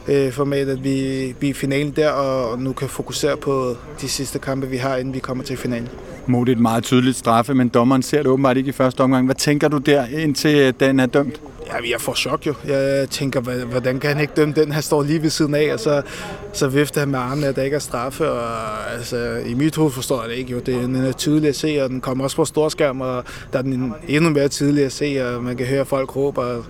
Speaker 7: øh, format, at vi, vi er i finalen der, og nu kan fokusere på de sidste kampe, vi har, inden vi kommer til finalen.
Speaker 1: Mod et meget tydeligt straffe, men dommeren ser det åbenbart ikke i første omgang. Hvad tænker du der, indtil øh, den er dømt?
Speaker 7: Ja, jeg får chok jo. Jeg tænker, hvordan kan han ikke dømme den? Han står lige ved siden af, og så, så vifter han med armene, at der ikke er straffe. Og, altså, I mit hoved forstår jeg det ikke. Jo. Det, den er tydelig at se, og den kommer også på storskærm, og der er den endnu mere tydelig at se, og man kan høre folk råbe, og,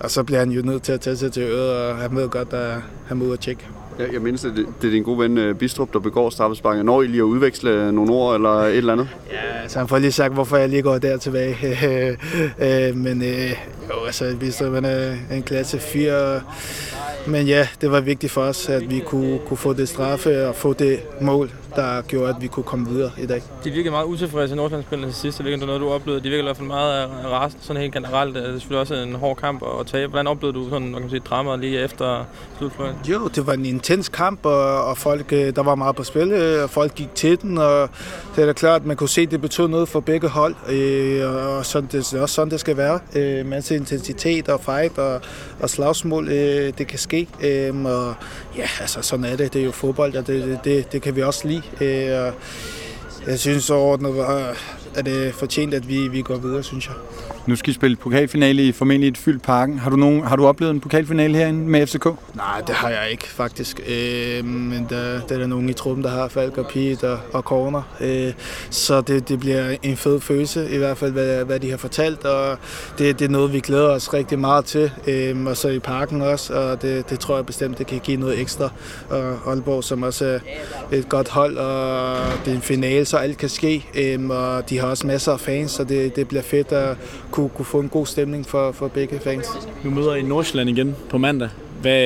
Speaker 7: og så bliver han jo nødt til at tage sig til øret, og han ved godt, at han må ud og tjekke.
Speaker 9: Jeg, jeg mindes, det, det er din gode ven øh, Bistrup, der begår straffesparket. Når I lige at udveksle nogle ord eller et eller andet?
Speaker 7: Ja, så han får lige sagt, hvorfor jeg lige går der tilbage. Øh, øh, men øh, jo, altså Bistrup er en klasse 4. Men ja, det var vigtigt for os, at vi kunne, kunne få det straffe og få det mål, der gjorde, at vi kunne komme videre i dag.
Speaker 6: De virker meget utilfredse Nordsjællandsspillerne til sidst. Det er noget, du oplevede. De virker i hvert fald meget rasende, sådan helt generelt. Det er selvfølgelig også en hård kamp at tage. Hvordan oplevede du sådan, man kan sige, drama lige efter slutfløjen?
Speaker 7: Jo, det var en intens kamp, og, og folk, øh, der var meget på spil, øh, og folk gik til den, og det er da klart, at man kunne se, at det betød noget for begge hold, øh, og sådan, det er også sådan, det skal være. Masse intensitet og fight og, og slagsmål, det kan ske, og ja, altså sådan er det. Det er jo fodbold, og det, det, det kan vi også lide. Øh, jeg synes overordnet, at det er fortjent, at vi, vi går videre, synes jeg.
Speaker 1: Nu skal I spille pokalfinale i formentlig et fyldt parken. Har du, nogen, har du oplevet en pokalfinale herinde med FCK?
Speaker 7: Nej, det har jeg ikke faktisk. Øh, men der, der er nogen i truppen, der har Falk og Pete og, Corner. Øh, så det, det bliver en fed følelse, i hvert fald hvad, hvad de har fortalt. Og det, det er noget, vi glæder os rigtig meget til. Øh, og så i parken også, og det, det tror jeg bestemt, det kan give noget ekstra. Og Aalborg, som også er et godt hold, og det er en finale, så alt kan ske. Øh, og de har også masser af fans, så det, det bliver fedt at kunne, kunne få en god stemning for, for begge fans.
Speaker 8: Nu møder I Nordsjælland igen på mandag. Hvad,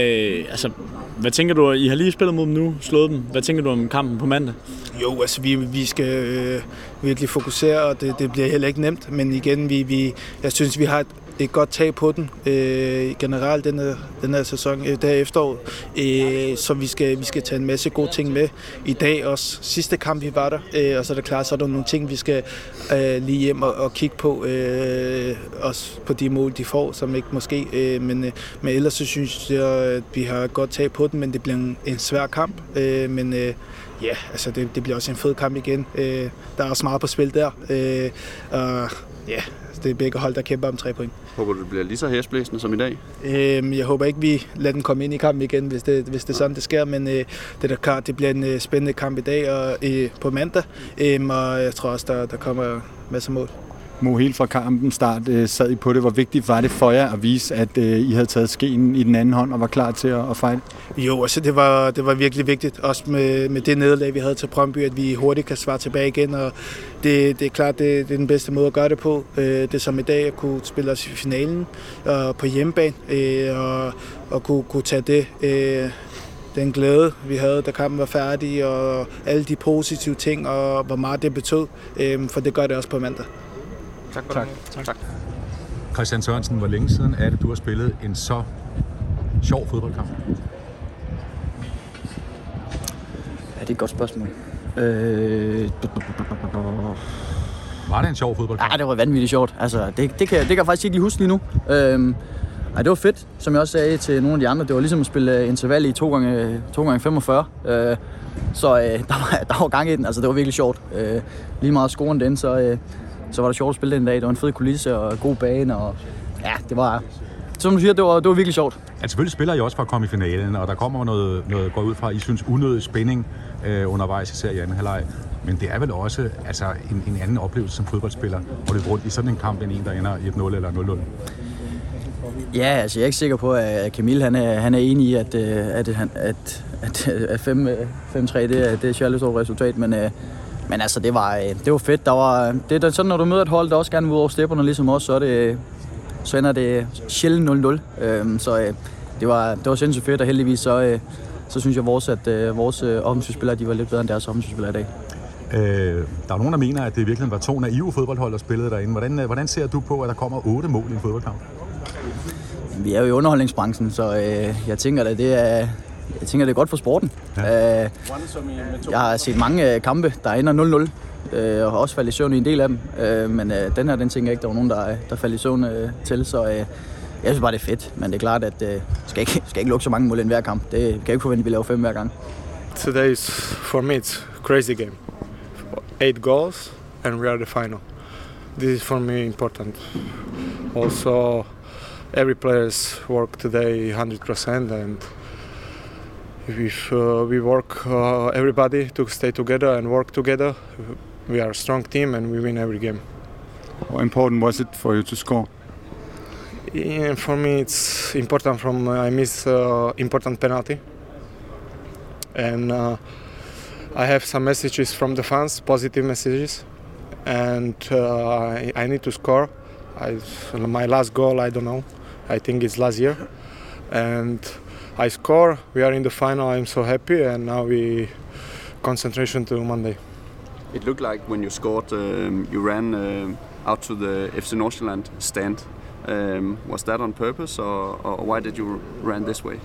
Speaker 8: altså, hvad tænker du? I har lige spillet mod dem nu, slået dem. Hvad tænker du om kampen på mandag?
Speaker 7: Jo, altså vi, vi skal øh, virkelig fokusere, og det, det bliver heller ikke nemt. Men igen, vi, vi, jeg synes, vi har et et godt tag på den øh, generelt den her, den her sæson, øh, der efterår. Øh, så vi skal, vi skal tage en masse gode ting med i dag også. Sidste kamp, vi var der, øh, og så er det klart, så er der nogle ting, vi skal øh, lige hjem og, og kigge på. Øh, også på de mål, de får, som ikke måske. Øh, men, øh, men ellers så synes jeg, at vi har et godt tag på den, men det bliver en, en svær kamp. Øh, men øh, ja, altså det, det bliver også en fed kamp igen. Øh, der er også meget på spil der. Øh, og ja, det er begge hold, der kæmper om tre point.
Speaker 9: Håber du, det bliver lige så hæsblæsende som i dag?
Speaker 7: Øhm, jeg håber ikke, vi lader den komme ind i kampen igen, hvis det, hvis det er sådan, det sker. Men øh, det er klart, det bliver en øh, spændende kamp i dag og øh, på mandag. Øhm, og jeg tror også, der, der kommer masser mål.
Speaker 1: Mo, helt fra kampen start øh, sad I på det. Hvor vigtigt var det for jer at vise, at øh, I havde taget skeen i den anden hånd og var klar til at, at fejle?
Speaker 7: Jo, altså det var, det var virkelig vigtigt. Også med, med det nederlag, vi havde til Brøndby, at vi hurtigt kan svare tilbage igen. Og det, det er klart, det, det er den bedste måde at gøre det på. Øh, det er som i dag at kunne spille os i finalen og på hjemmebane øh, og, og kunne, kunne tage det øh, den glæde, vi havde, da kampen var færdig, og alle de positive ting, og hvor meget det betød, øh, for det gør det også på mandag.
Speaker 3: Tak for tak. tak. tak. Christian Sørensen, hvor længe siden er det, du har spillet en så sjov fodboldkamp?
Speaker 10: er et godt spørgsmål. Øh...
Speaker 3: Var det en sjov fodboldkamp?
Speaker 10: Ja, det var vanvittigt sjovt. Altså, det, det, kan, det kan jeg faktisk ikke lige huske lige nu. Øhm, ej, det var fedt, som jeg også sagde til nogle af de andre. Det var ligesom at spille interval i 2 gange, 2 gange 45 øh, Så øh, der, var, der var gang i den. Altså, det var virkelig sjovt. Øh, lige meget scoren den, så, øh, så var det sjovt at spille den dag. Det var en fed kulisse og god bane. Og, ja, det var, som du siger, det var, det var virkelig sjovt.
Speaker 3: Altså, selvfølgelig spiller I også for at komme i finalen, og der kommer noget, noget går ud fra, I synes, unødig spænding øh, undervejs, især i anden halvleg. Men det er vel også altså, en, en anden oplevelse som fodboldspiller, hvor det rundt i sådan en kamp, end en, der ender 1-0 eller 0-0.
Speaker 10: Ja, altså jeg er ikke sikker på, at Camille han er, han er enig i, at, øh, at, at, at, at, at 5-3 det er, det er et resultat, men, øh, men altså det var, det var fedt. Der var, det er sådan, når du møder et hold, der også gerne vil ud over stepperne ligesom os, så, er det, så ender det sjældent 0-0. Øhm, så det var, det var sindssygt fedt, og heldigvis så, så synes jeg, vores, at vores offensivspillere de var lidt bedre end deres offensivspillere i dag.
Speaker 3: Øh, der er nogen, der mener, at det virkelig var to naive fodboldhold, der spillede derinde. Hvordan, hvordan ser du på, at der kommer otte mål i en fodboldkamp?
Speaker 10: Vi er jo i underholdningsbranchen, så øh, jeg tænker, at det er, jeg tænker, det er godt for sporten. Ja. Øh, jeg har set mange øh, kampe, der ender 0-0, øh, og har også faldet i søvn i en del af dem. Øh, men øh, den her, den tænker jeg ikke, der var nogen, der, der faldt i søvn øh, til. Så øh, jeg synes bare, det er fedt. Men det er klart, at øh, skal ikke skal ikke lukke så mange mål i hver kamp. Det kan jeg ikke forvente, at vi laver fem hver gang.
Speaker 11: Today is, for me, it's crazy game. Eight goals and we are the final. This is for me important. Also, every player's work today 100% and if uh, we work uh, everybody to stay together and work together. We are a strong team and we win every game.
Speaker 1: How important was it for you to score?
Speaker 11: Yeah, for me it's important from uh, i miss uh, important penalty. And uh, i have some messages from the fans positive messages. And uh, I, I need to score. I, my last goal i don't know. I think it's last year. And I score. We are in the final. I'm so happy, and now we concentration to Monday.
Speaker 9: It looked like when you scored, um, you ran uh, out to the FC Nordsjælland stand. Um, was that on purpose, or, or why did you run this way?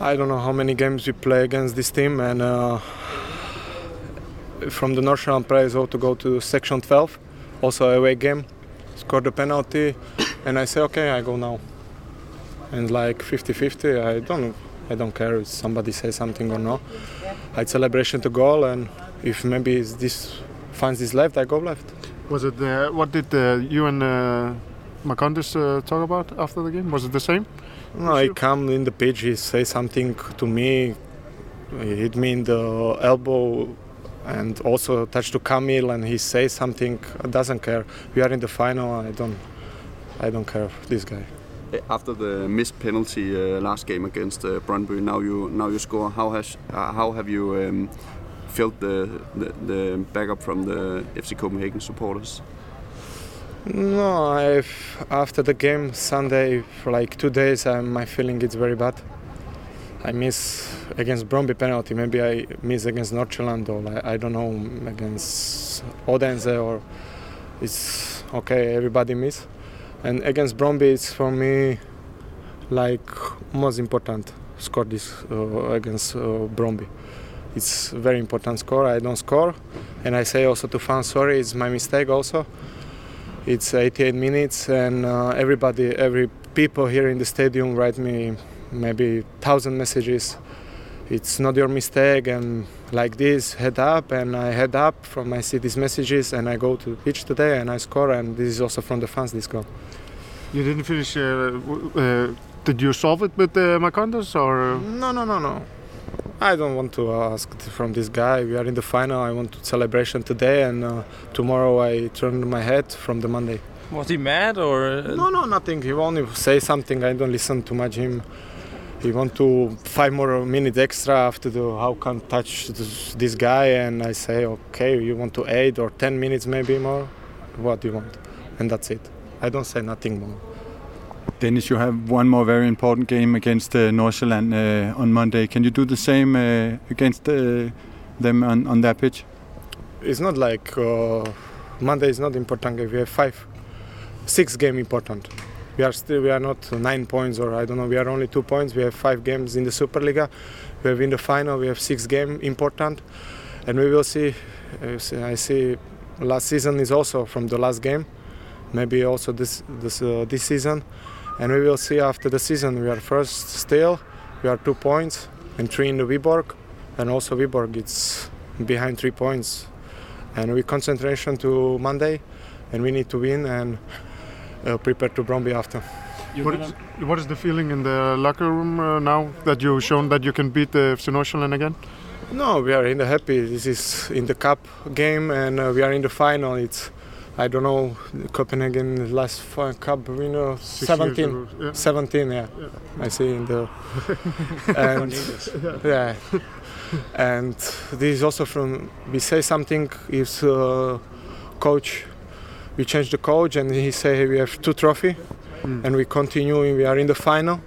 Speaker 11: I don't know how many games we play against this team, and uh, from the Nordsjælland players all to go to section 12, also away game, score the penalty and I say, okay, I go now. And like 50-50, I don't, I don't care if somebody says something or not. I celebration to goal, and if maybe it's this finds this left, I go left.
Speaker 12: Was it uh, what did uh, you and uh, uh, talk about after the game? Was it the same?
Speaker 11: No, he come in the pitch. He say something to me. He hit me in the elbow, and also touch to Camille, and he say something. Doesn't care. We are in the final. I don't. I don't care this guy.
Speaker 9: After the missed penalty uh, last game against uh, Brøndby, now you now you score. How has uh, how have you um, felt the, the, the backup from the FC Copenhagen supporters?
Speaker 11: No, I've, after the game Sunday for like two days, I, my feeling is very bad. I miss against Bromby penalty. Maybe I miss against Nordsjælland or I, I don't know against Odense or it's okay. Everybody miss. And against Bromby, it's for me like most important score this uh, against uh, Bromby. It's very important score. I don't score, and I say also to fans, sorry, it's my mistake. Also, it's 88 minutes, and uh, everybody, every people here in the stadium write me maybe thousand messages. It's not your mistake, and like this, head up, and I head up from I see these messages, and I go to the pitch today, and I score, and this is also from the fans. This goal.
Speaker 12: You didn't finish. Uh, uh, did you solve it with uh, Macondas or?
Speaker 11: No, no, no, no. I don't want to ask from this guy. We are in the final. I want to celebration today, and uh, tomorrow I turn my head from the Monday.
Speaker 6: Was he mad or?
Speaker 11: No, no, nothing. He only say something. I don't listen too much him. He want to five more minutes extra after the how can touch this, this guy, and I say okay. You want to eight or ten minutes maybe more? What do you want? And that's it. I don't say nothing more.
Speaker 1: Dennis, you have one more very important game against uh, Nordsjælland uh, on Monday. Can you do the same uh, against uh, them on, on that pitch?
Speaker 11: It's not like uh, Monday is not important game. We have five, six game important. We are still we are not nine points or I don't know. We are only two points. We have five games in the Superliga. We have in the final. We have six game important, and we will see. I see. Last season is also from the last game, maybe also this this uh, this season, and we will see after the season. We are first still. We are two points and three in the Viborg, and also Viborg it's behind three points, and we concentration to Monday, and we need to win and uh, prepare to Bromby after.
Speaker 12: What is, what is the feeling in the locker room uh, now that you've shown that you can beat the FC Nordsjælland again?
Speaker 11: No, we are in the happy. This is in the cup game, and uh, we are in the final. It's I don't know Copenhagen last cup winner
Speaker 12: Six
Speaker 11: 17,
Speaker 12: years ago, yeah.
Speaker 11: 17 yeah. I see in the and yeah and this is also from we say something is uh, coach we change the coach and he say we have two trophy
Speaker 12: Mm.
Speaker 11: and we continue we are in the final.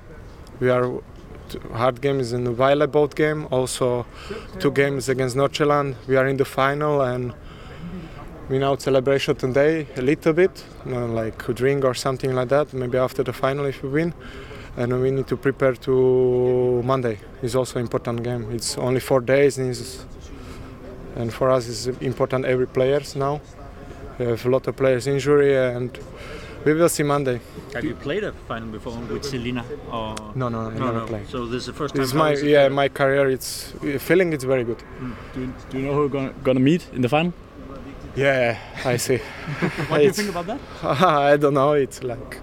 Speaker 11: We are hard games in the Violet boat game. Also two games against Nordsjælland we are in the final and we now celebration today a little bit you know, like a drink or something like that maybe after the final if we win. And we need to prepare to Monday. It's also important game. It's only four days and, and for us it's important every players now we have a lot of players injury and we will see Monday
Speaker 13: Have you played a final before with Selina? Or
Speaker 11: No, no, I never played.
Speaker 13: So this is the first time.
Speaker 11: This is my
Speaker 13: it?
Speaker 11: yeah my career. It's feeling it's very good. Hmm.
Speaker 8: Do you, do you know who you're gonna, gonna meet in the final?
Speaker 11: Yeah, I see.
Speaker 13: What do you think about that?
Speaker 11: I don't know. It's like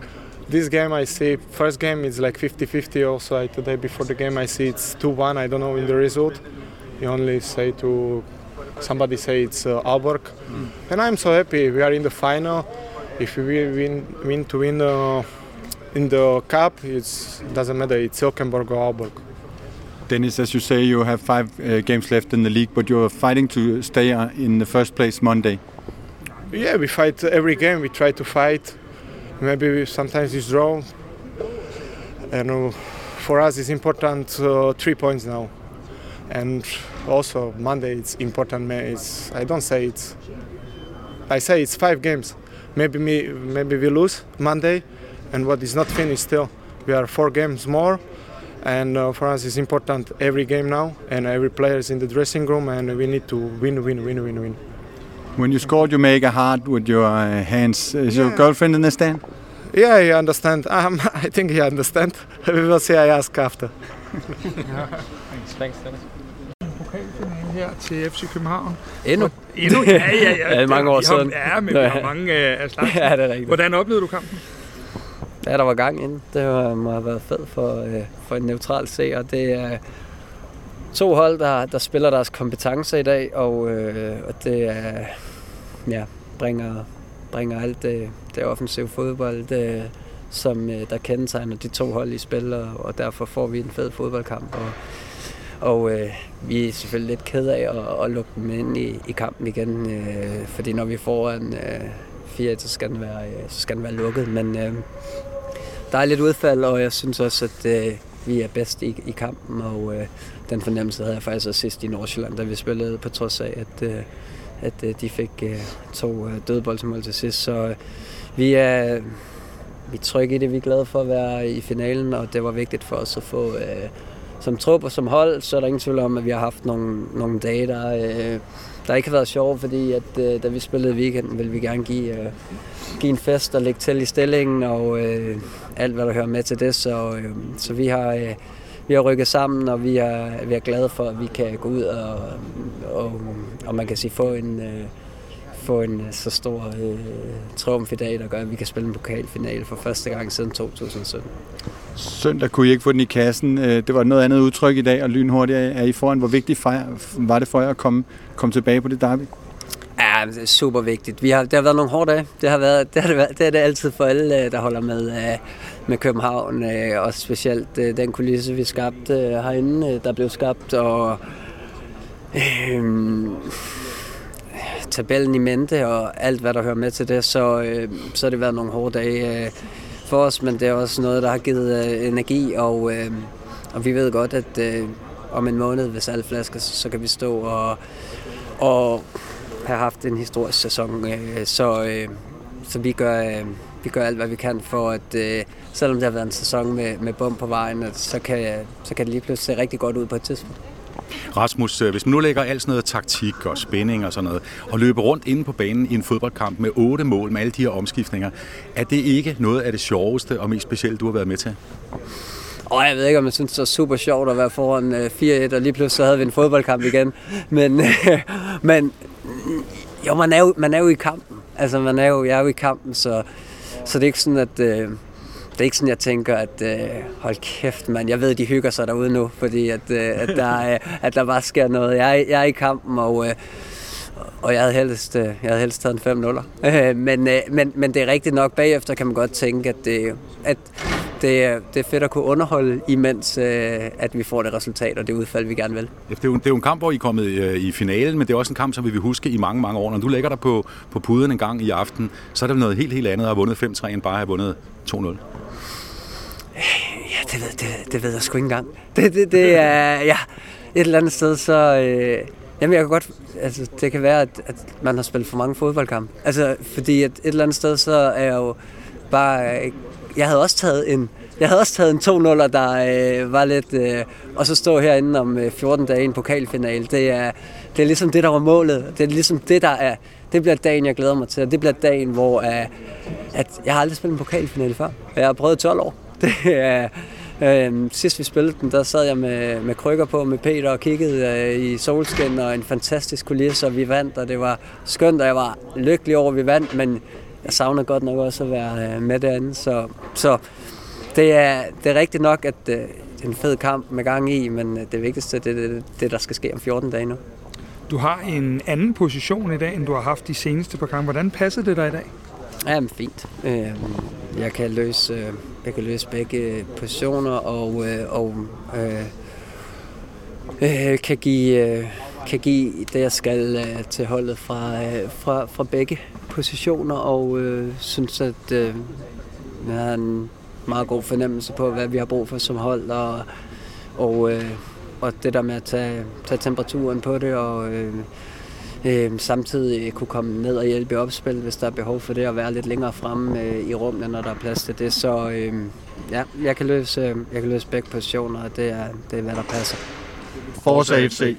Speaker 11: this game. I see first game is like 50-50. Also, I, today before the game, I see it's two-one. I don't know in the result. You only say to somebody say it's uh, Aalborg, and I'm so happy. We are in the final. If we win, win to win uh, in the cup, it doesn't matter. It's Ilkenborg or Aalborg.
Speaker 1: Dennis, as you say, you have five uh, games left in the league, but you're fighting to stay uh, in the first place Monday.
Speaker 11: Yeah, we fight every game. We try to fight. Maybe we, sometimes it's draw. And uh, for us, it's important uh, three points now. And also Monday, it's important. ma- It's I don't say it's. I say it's five games. Maybe me, maybe we lose Monday, and what is not finished still. We are four games more, and uh, for us it's important every game now, and every player is in the dressing room, and we need to win, win, win, win, win.
Speaker 1: When you scored, you make a heart with your uh, hands. Is your girlfriend in the stand?
Speaker 11: Yeah, he understand. Um, I think he understand. we will see. I ask after.
Speaker 6: Thanks, thanks, Dennis.
Speaker 5: Her til FC København.
Speaker 14: Endnu?
Speaker 5: Endnu? Ja, ja, ja.
Speaker 14: Ja, det mange år siden.
Speaker 5: Ja, men vi har mange øh, af slagsen.
Speaker 14: Ja, det er rigtigt.
Speaker 5: Hvordan oplevede du kampen?
Speaker 14: Ja, der var gang inden. Det var, må have været fedt for, øh, for en neutral seer. Det er to hold, der, der spiller deres kompetencer i dag, og, øh, og det er, ja, bringer, bringer alt det, det offensive fodbold, det, som øh, der kendetegner de to hold i spil, og, og derfor får vi en fed fodboldkamp. Og, og øh, vi er selvfølgelig lidt ked af at, at lukke dem ind i, i kampen igen, øh, fordi når vi får en øh, 4 så skal den være, øh, så skal den være lukket. Men øh, der er lidt udfald, og jeg synes også, at øh, vi er bedst i, i kampen, og øh, den fornemmelse havde jeg faktisk også sidst i Nordsjælland, da vi spillede, på trods af, at, øh, at øh, de fik øh, to øh, dødboldsmål til sidst. Så øh, vi er, vi er trygge i det, vi er glade for at være i finalen, og det var vigtigt for os at få... Øh, som trup og som hold, så er der ingen tvivl om, at vi har haft nogle, nogle dage, der, øh, der ikke har været sjove, fordi at, øh, da vi spillede i weekenden, ville vi gerne give, øh, give en fest og lægge til i stillingen, og øh, alt, hvad der hører med til det. Så, øh, så vi har... Øh, vi har rykket sammen, og vi er, vi er glade for, at vi kan gå ud og, og, og man kan sige, få en, øh, få en øh, så stor øh, triumf i dag, der gør, at vi kan spille en pokalfinale for første gang siden 2017.
Speaker 1: Søndag kunne I ikke få den i kassen. Øh, Det var et noget andet udtryk i dag, og lynhurtigt er I foran. Hvor vigtigt var det for jer at komme, komme tilbage på det derby?
Speaker 14: Ja, det er super vigtigt. Vi har, det har været nogle hårde dage. Det har, været, det, har det, været, det er det altid for alle, øh, der holder med, med København. Og specielt den kulisse, vi skabte herinde, der blev skabt. Og øh, tabellen i mente og alt, hvad der hører med til det. Så, øh, så har det været nogle hårde dage øh, for os, men det er også noget, der har givet øh, energi. Og, øh, og vi ved godt, at øh, om en måned, hvis alle flasker, så, så kan vi stå og, og have haft en historisk sæson. Øh, så, øh, så vi gør, øh, vi gør alt, hvad vi kan for, at øh, selvom det har været en sæson med, med bum på vejen, at så, kan, så kan det lige pludselig se rigtig godt ud på et tidspunkt.
Speaker 3: Rasmus, øh, hvis man nu lægger alt sådan noget taktik og spænding og sådan noget, og løber rundt inde på banen i en fodboldkamp med otte mål med alle de her omskiftninger, er det ikke noget af det sjoveste og mest specielle, du har været med til?
Speaker 14: Og jeg ved ikke, om jeg synes, det var super sjovt at være foran øh, 4-1, og lige pludselig så havde vi en fodboldkamp igen. Men, men jo, man er jo, man er jo i kampen. Altså, man er jo, jeg er jo i kampen, så, så det er ikke sådan, at... Øh, det er ikke sådan, jeg tænker, at øh, hold kæft, mand. Jeg ved, de hygger sig derude nu, fordi at, øh, at, der, øh, at der bare sker noget. Jeg er, jeg er i kampen, og, øh, og jeg havde helst, øh, jeg havde helst taget en 5 0 øh, men, øh, men, men det er rigtigt nok. Bagefter kan man godt tænke, at, det, at det, er- det er fedt at kunne underholde, imens øh, at vi får det resultat og det udfald, vi gerne vil.
Speaker 3: Det er, jo, det er jo en kamp, hvor I er kommet øh, i finalen, men det er også en kamp, som vi vil huske i mange, mange år. Når du lægger dig på, på puden en gang i aften, så er det noget helt, helt andet at have vundet 5-3, end bare at have vundet 2-0.
Speaker 14: Ja, det ved, det, det ved jeg sgu ikke engang. Det, det, det er, ja, et eller andet sted, så... Øh, jamen, jeg kan godt... Altså, det kan være, at, at man har spillet for mange fodboldkampe. Altså, fordi at et eller andet sted, så er jeg jo bare... Øh, jeg havde også taget en... Jeg havde også taget en 2 0 der øh, var lidt... Øh, og så stå herinde om øh, 14 dage i en pokalfinale. Det er, det er ligesom det, der var målet. Det er ligesom det, der er... Det bliver dagen, jeg glæder mig til. Og det bliver dagen, hvor... Øh, at jeg har aldrig spillet en pokalfinale før. Jeg har prøvet 12 år. Det er, øh, sidst vi spillede den, der sad jeg med, med krykker på med Peter og kiggede øh, i solskin og en fantastisk kulisse, og vi vandt, og det var skønt, og jeg var lykkelig over, at vi vandt, men jeg savner godt nok også at være øh, med derinde. Så, så det, er, det er rigtigt nok, at øh, det er en fed kamp med gang i, men øh, det vigtigste det er det, det, der skal ske om 14 dage nu.
Speaker 5: Du har en anden position i dag, end du har haft de seneste par gange. Hvordan passer det dig i dag?
Speaker 14: Ja, men fint. Øh, jeg kan løse, øh, jeg kan løse begge positioner og, øh, og øh, øh, kan give øh, kan give det jeg skal øh, til holdet fra, øh, fra, fra begge positioner og øh, synes at øh, jeg har en meget god fornemmelse på hvad vi har brug for som hold og og, øh, og det der med at tage, tage temperaturen på det og øh, Øhm, øh, samtidig kunne komme ned og hjælpe i opspil, hvis der er behov for det, og være lidt længere fremme øh, i rummene, når der er plads til det. Så øh, ja, jeg kan løse, øh, jeg kan løse begge positioner, og det er, det er, hvad der passer.
Speaker 1: Forza FC.